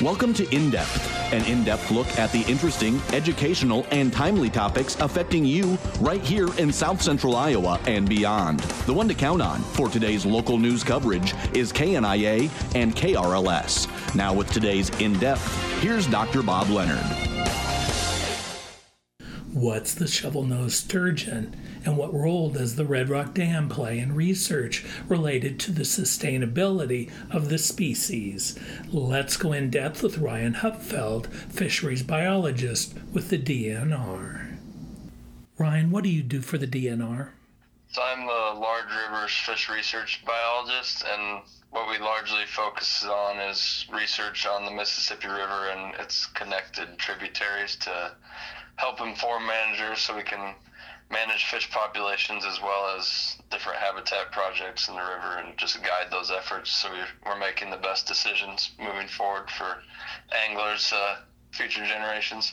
Welcome to In Depth, an in depth look at the interesting, educational, and timely topics affecting you right here in South Central Iowa and beyond. The one to count on for today's local news coverage is KNIA and KRLS. Now, with today's In Depth, here's Dr. Bob Leonard. What's the shovel nosed sturgeon? And what role does the Red Rock Dam play in research related to the sustainability of the species? Let's go in depth with Ryan Hupfeld, fisheries biologist with the DNR. Ryan, what do you do for the DNR? So I'm the Large Rivers Fish Research Biologist, and what we largely focus on is research on the Mississippi River and its connected tributaries to help inform managers so we can manage fish populations as well as different habitat projects in the river and just guide those efforts so we're making the best decisions moving forward for anglers, uh, future generations.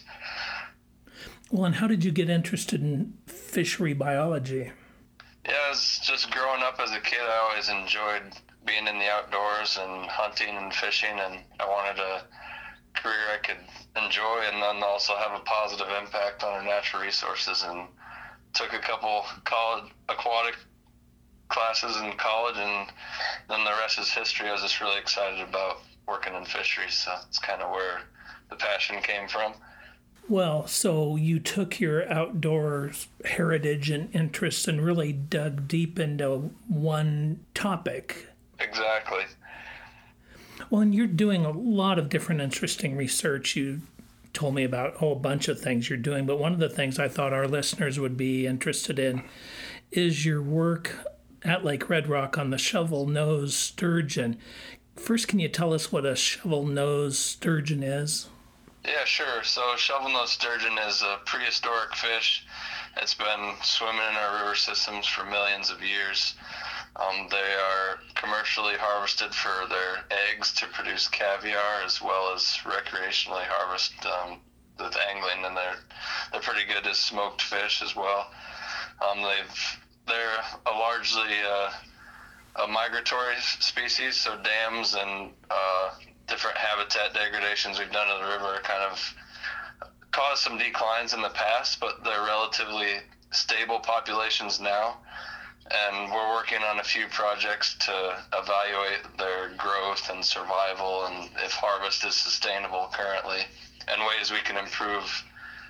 Well, and how did you get interested in fishery biology? Yeah, I was just growing up as a kid, I always enjoyed being in the outdoors and hunting and fishing, and I wanted a career I could enjoy and then also have a positive impact on our natural resources. And took a couple college aquatic classes in college, and then the rest is history. I was just really excited about working in fisheries, so it's kind of where the passion came from. Well, so you took your outdoors heritage and interests and really dug deep into one topic. Exactly. Well, and you're doing a lot of different interesting research. You told me about a whole bunch of things you're doing, but one of the things I thought our listeners would be interested in is your work at Lake Red Rock on the shovel nose sturgeon. First, can you tell us what a shovel nose sturgeon is? Yeah, sure. So, shovel nose sturgeon is a prehistoric fish. It's been swimming in our river systems for millions of years. Um, they are commercially harvested for their eggs to produce caviar, as well as recreationally harvested um, with angling, and they're they're pretty good as smoked fish as well. Um, they've they're a largely uh, a migratory species, so dams and uh, different habitat degradations we've done in the river kind of caused some declines in the past, but they're relatively stable populations now and we're working on a few projects to evaluate their growth and survival and if harvest is sustainable currently and ways we can improve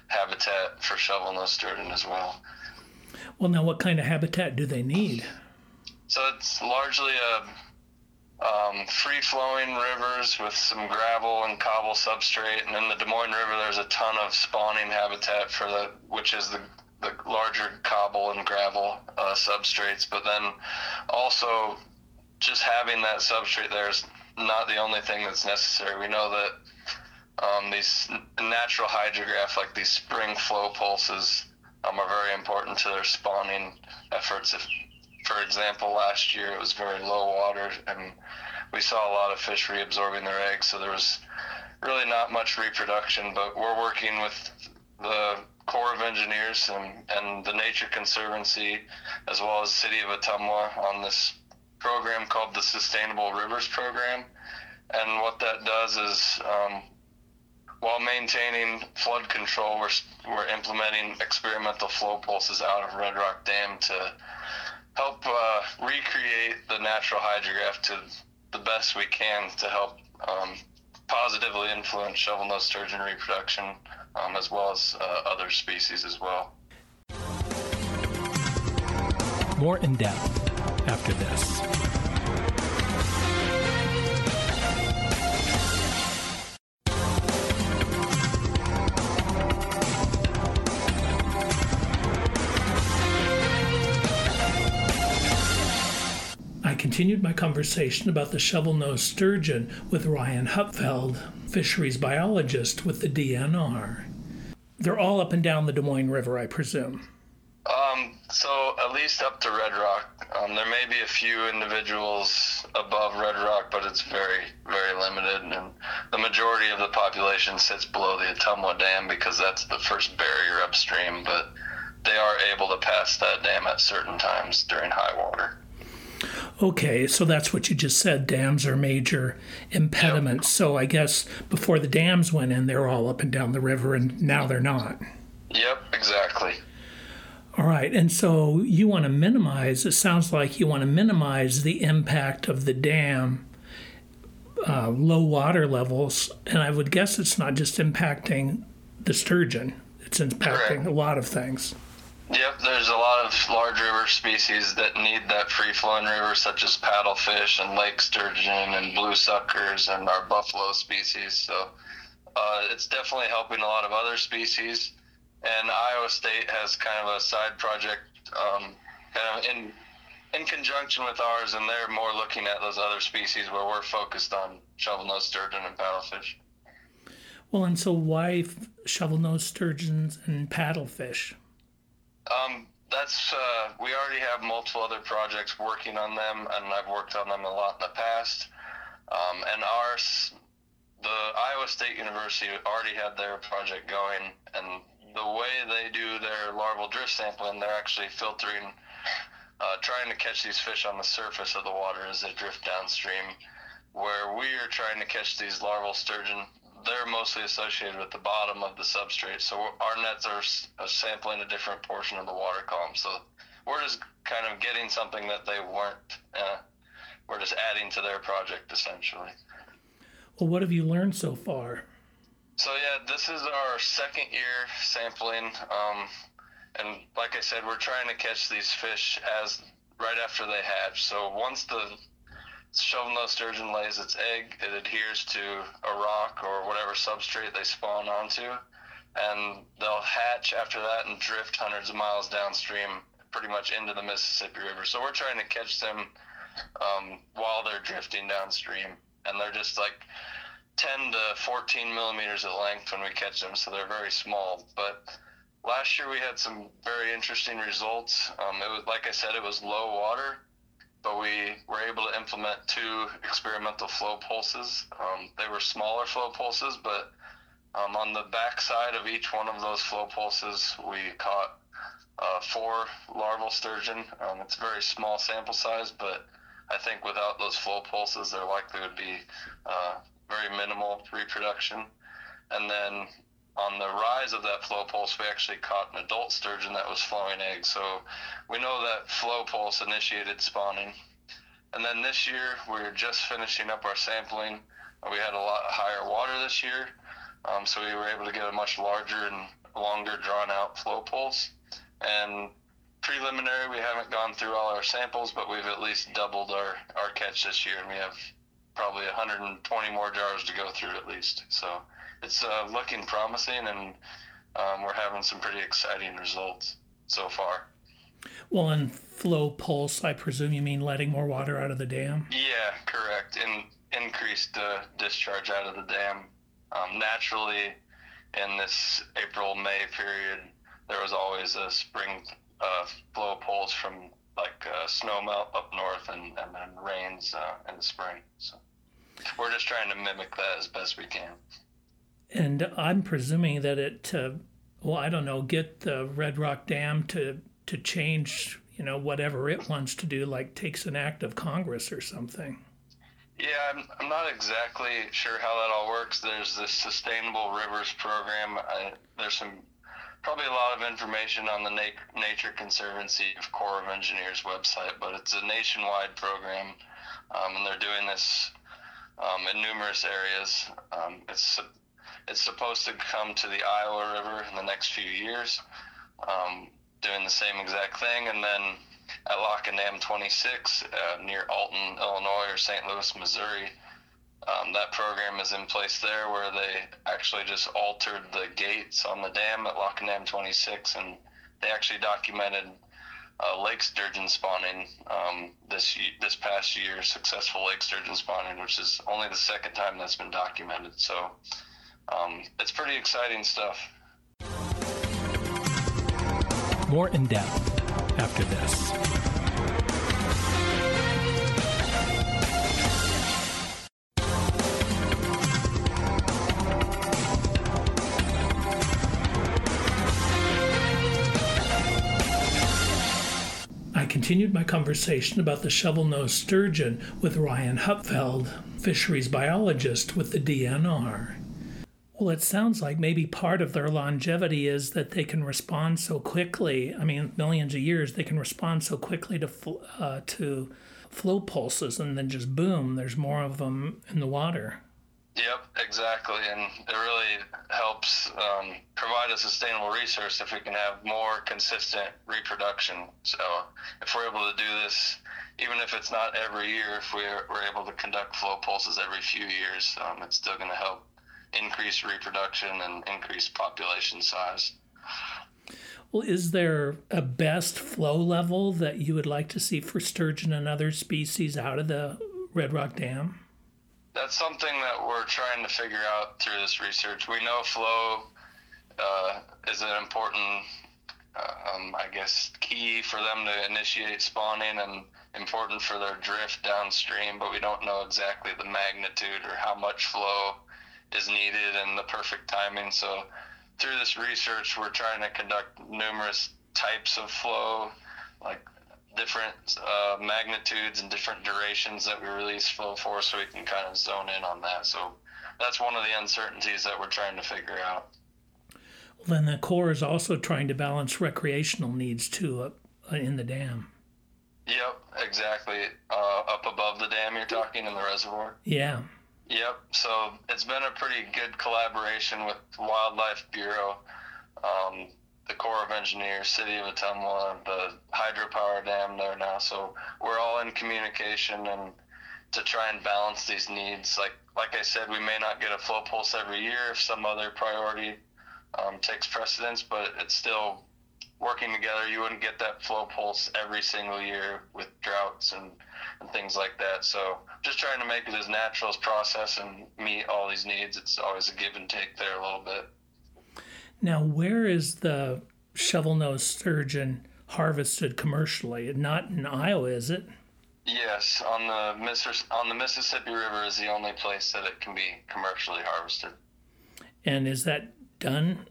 habitat for shovel-nose sturgeon as well. Well, now what kind of habitat do they need? So it's largely a um, free-flowing rivers with some gravel and cobble substrate, and in the Des Moines River, there's a ton of spawning habitat for the, which is the the larger cobble and gravel uh, substrates, but then also just having that substrate there is not the only thing that's necessary. We know that um, these natural hydrograph, like these spring flow pulses, um, are very important to their spawning efforts. If, for example, last year it was very low water and we saw a lot of fish reabsorbing their eggs, so there was really not much reproduction. But we're working with the Corps of Engineers and, and the Nature Conservancy, as well as City of Ottumwa, on this program called the Sustainable Rivers Program. And what that does is, um, while maintaining flood control, we're, we're implementing experimental flow pulses out of Red Rock Dam to help uh, recreate the natural hydrograph to the best we can to help um, positively influence shovel-nose sturgeon reproduction um, as well as uh, other species as well. More in depth after this. I continued my conversation about the shovel-nosed sturgeon with Ryan Hupfeld, fisheries biologist with the DNR. They're all up and down the Des Moines River, I presume. Um, so at least up to Red Rock. Um, there may be a few individuals above Red Rock, but it's very, very limited. And the majority of the population sits below the Ottumwa Dam because that's the first barrier upstream. But they are able to pass that dam at certain times during high water. Okay, so that's what you just said. Dams are major impediments. Yep. So I guess before the dams went in, they were all up and down the river, and now they're not. Yep, exactly. All right, and so you want to minimize, it sounds like you want to minimize the impact of the dam, uh, low water levels, and I would guess it's not just impacting the sturgeon, it's impacting Correct. a lot of things. Yep, there's a lot of large river species that need that free flowing river, such as paddlefish and lake sturgeon and blue suckers and our buffalo species. So uh, it's definitely helping a lot of other species. And Iowa State has kind of a side project um, kind of in in conjunction with ours, and they're more looking at those other species where we're focused on shovel nose sturgeon and paddlefish. Well, and so why shovel nose sturgeons and paddlefish? Um, that's uh, we already have multiple other projects working on them, and I've worked on them a lot in the past. Um, and ours, the Iowa State University already had their project going, and the way they do their larval drift sampling, they're actually filtering, uh, trying to catch these fish on the surface of the water as they drift downstream. Where we are trying to catch these larval sturgeon they're mostly associated with the bottom of the substrate. So our nets are sampling a different portion of the water column. So we're just kind of getting something that they weren't. Uh, we're just adding to their project essentially. Well, what have you learned so far? So yeah, this is our second year sampling, um, and like I said, we're trying to catch these fish as right after they hatch. So once the shovel-nose sturgeon lays its egg, it adheres to a rock or whatever substrate they spawn onto, and they'll hatch after that and drift hundreds of miles downstream, pretty much into the Mississippi River. So we're trying to catch them um, while they're drifting downstream, and they're just like 10 to 14 millimeters at length when we catch them, so they're very small. But last year we had some very interesting results. Um, it was like I said, it was low water but we were able to implement two experimental flow pulses. Um, they were smaller flow pulses, but um, on the back side of each one of those flow pulses, we caught uh, four larval sturgeon. Um, it's a very small sample size, but I think without those flow pulses, there likely would be uh, very minimal reproduction. And then on the rise of that flow pulse, we actually caught an adult sturgeon that was flowing eggs. So we know that flow pulse initiated spawning. And then this year, we are just finishing up our sampling. We had a lot higher water this year, um, so we were able to get a much larger and longer drawn out flow pulse. And preliminary, we haven't gone through all our samples, but we've at least doubled our, our catch this year, and we have probably 120 more jars to go through at least. So it's uh, looking promising, and um, we're having some pretty exciting results so far. Well, and flow pulse, I presume you mean letting more water out of the dam? Yeah, correct. In increased uh, discharge out of the dam. Um, naturally, in this April May period, there was always a spring uh, flow pulse from like uh, snow melt up north and, and then rains uh, in the spring. So we're just trying to mimic that as best we can. And I'm presuming that it, uh, well, I don't know, get the Red Rock Dam to to change, you know, whatever it wants to do, like takes an act of Congress or something. Yeah, I'm, I'm not exactly sure how that all works. There's this Sustainable Rivers program. I, there's some probably a lot of information on the Na- Nature Conservancy of Corps of Engineers website, but it's a nationwide program, um, and they're doing this um, in numerous areas. Um, it's it's supposed to come to the Iowa River in the next few years. Um, doing the same exact thing. And then at Lock and Dam 26 uh, near Alton, Illinois, or St. Louis, Missouri, um, that program is in place there where they actually just altered the gates on the dam at Lock and Dam 26, and they actually documented uh, lake sturgeon spawning um, this this past year, successful lake sturgeon spawning, which is only the second time that's been documented. So um, it's pretty exciting stuff. More in depth after this. I continued my conversation about the shovel-nosed sturgeon with Ryan Hupfeld, fisheries biologist with the DNR. Well, it sounds like maybe part of their longevity is that they can respond so quickly. I mean, millions of years, they can respond so quickly to uh, to flow pulses, and then just boom, there's more of them in the water. Yep, exactly, and it really helps um, provide a sustainable resource if we can have more consistent reproduction. So, if we're able to do this, even if it's not every year, if we're, we're able to conduct flow pulses every few years, um, it's still going to help increase reproduction and increase population size. Well, is there a best flow level that you would like to see for sturgeon and other species out of the Red Rock Dam? That's something that we're trying to figure out through this research. We know flow uh, is an important, uh, um, I guess, key for them to initiate spawning and important for their drift downstream, but we don't know exactly the magnitude or how much flow is needed and the perfect timing. So through this research, we're trying to conduct numerous types of flow, like different uh, magnitudes and different durations that we release flow for, so we can kind of zone in on that. So that's one of the uncertainties that we're trying to figure out. Well, then the Corps is also trying to balance recreational needs too uh, in the dam. Yep, exactly. Uh, up above the dam, you're talking in the reservoir. Yeah. Yep. So it's been a pretty good collaboration with Wildlife Bureau, um, the Corps of Engineers, City of Ottumwa, the hydropower dam there now. So we're all in communication and to try and balance these needs. Like like I said, we may not get a flow pulse every year if some other priority um, takes precedence, but it's still working together. You wouldn't get that flow pulse every single year with droughts and, and things like that. So just trying to make it as natural as process and meet all these needs. It's always a give and take there a little bit. Now, where is the shovel nose sturgeon harvested commercially? Not in Iowa, is it? Yes, on the on the Mississippi River is the only place that it can be commercially harvested. And is that done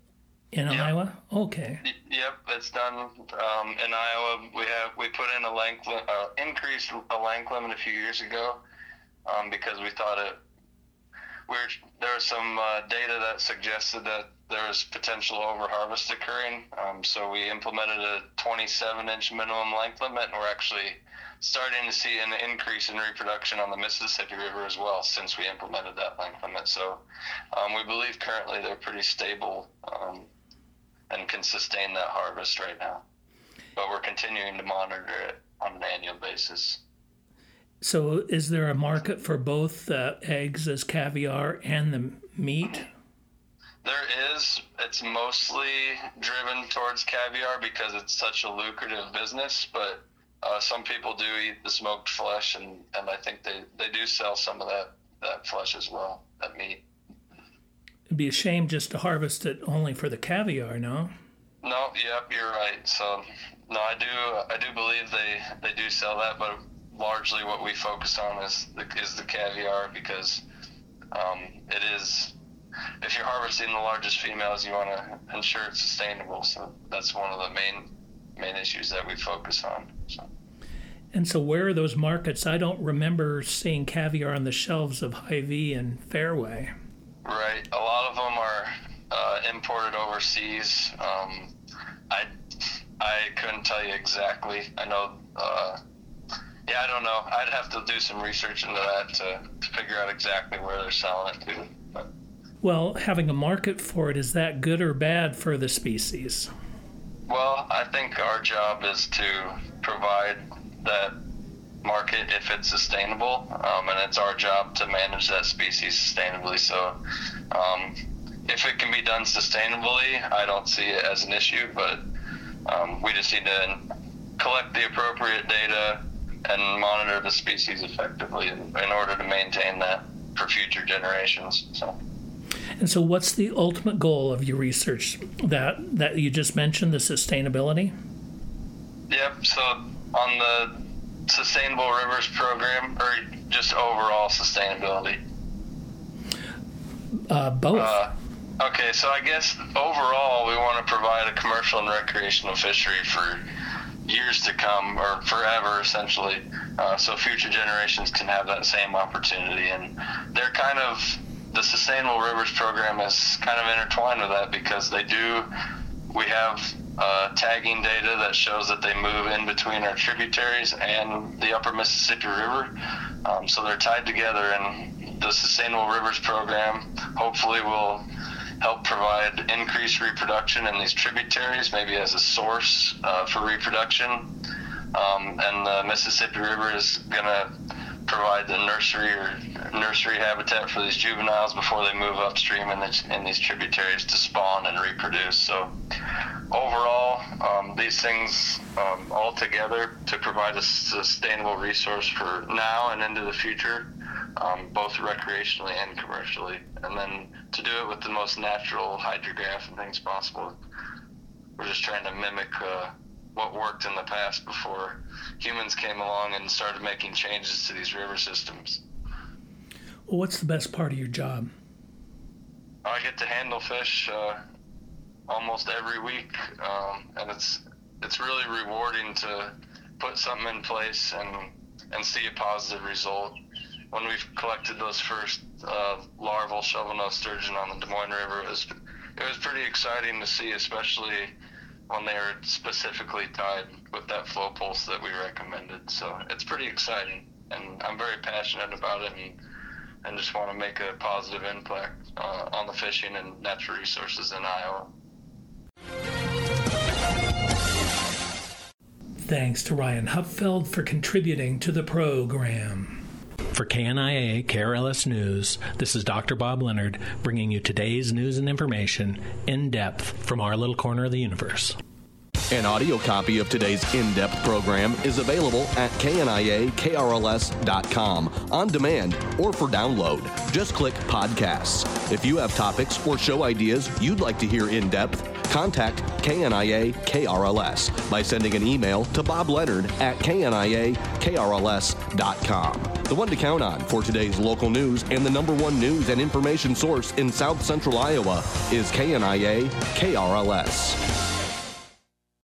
in yep. Iowa? Okay. Yep, it's done um, in Iowa. We have we put in a length uh, increased a length limit a few years ago um, because we thought it. We're, there was some uh, data that suggested that there was potential overharvest occurring. Um, so we implemented a 27 inch minimum length limit, and we're actually starting to see an increase in reproduction on the Mississippi River as well since we implemented that length limit. So um, we believe currently they're pretty stable um, and can sustain that harvest right now. But we're continuing to monitor it on an annual basis. So, is there a market for both the eggs as caviar and the meat? There is. It's mostly driven towards caviar because it's such a lucrative business, but uh, some people do eat the smoked flesh, and, and I think they, they do sell some of that, that flesh as well, that meat. It'd be a shame just to harvest it only for the caviar, no? No, yep, you're right. So, no, I do, I do believe they, they do sell that, but largely what we focus on is the, is the caviar because um, it is if you're harvesting the largest females you want to ensure it's sustainable so that's one of the main main issues that we focus on so. and so where are those markets i don't remember seeing caviar on the shelves of Hy-Vee and Fareway right a lot of them are uh, imported overseas um, i i couldn't tell you exactly i know uh, yeah, I don't know. I'd have to do some research into that to, to figure out exactly where they're selling it to. But. Well, having a market for it, is that good or bad for the species? Well, I think our job is to provide that market if it's sustainable, um, and it's our job to manage that species sustainably. So, um, if it can be done sustainably, I don't see it as an issue, but um, we just need to collect the appropriate data and monitor the species effectively in, in order to maintain that for future generations. So. And so, what's the ultimate goal of your research that that you just mentioned, the sustainability? Yep. So, on the Sustainable Rivers program, or just overall sustainability? Uh, both. Uh, okay, so I guess overall, we want to provide a commercial and recreational fishery for years to come or forever essentially uh, so future generations can have that same opportunity and they're kind of the sustainable rivers program is kind of intertwined with that because they do we have uh, tagging data that shows that they move in between our tributaries and the upper mississippi river um, so they're tied together and the sustainable rivers program hopefully will help provide increased reproduction in these tributaries, maybe as a source uh, for reproduction. Um, and the Mississippi River is going to provide the nursery or nursery habitat for these juveniles before they move upstream in, the, in these tributaries to spawn and reproduce. So overall, um, these things um, all together to provide a sustainable resource for now and into the future um, both recreationally and commercially, and then to do it with the most natural hydrograph and things possible. We're just trying to mimic uh, what worked in the past before humans came along and started making changes to these river systems. Well, what's the best part of your job? I get to handle fish uh, almost every week, um, and it's it's really rewarding to put something in place and and see a positive result when we've collected those first uh, larval shovelnose sturgeon on the Des Moines River, it was it was pretty exciting to see, especially when they were specifically tied with that flow pulse that we recommended. So it's pretty exciting, and I'm very passionate about it, and and just want to make a positive impact uh, on the fishing and natural resources in Iowa. Thanks to Ryan Hupfeld for contributing to the program. For KNIA KRLS News, this is Dr. Bob Leonard bringing you today's news and information in depth from our little corner of the universe. An audio copy of today's in depth program is available at kniakrls.com on demand or for download. Just click podcasts. If you have topics or show ideas you'd like to hear in depth, contact KNIA KRLS by sending an email to Bob Leonard at KNIAKRLS.com. The one to count on for today's local news and the number one news and information source in South Central Iowa is KNIA KRLS.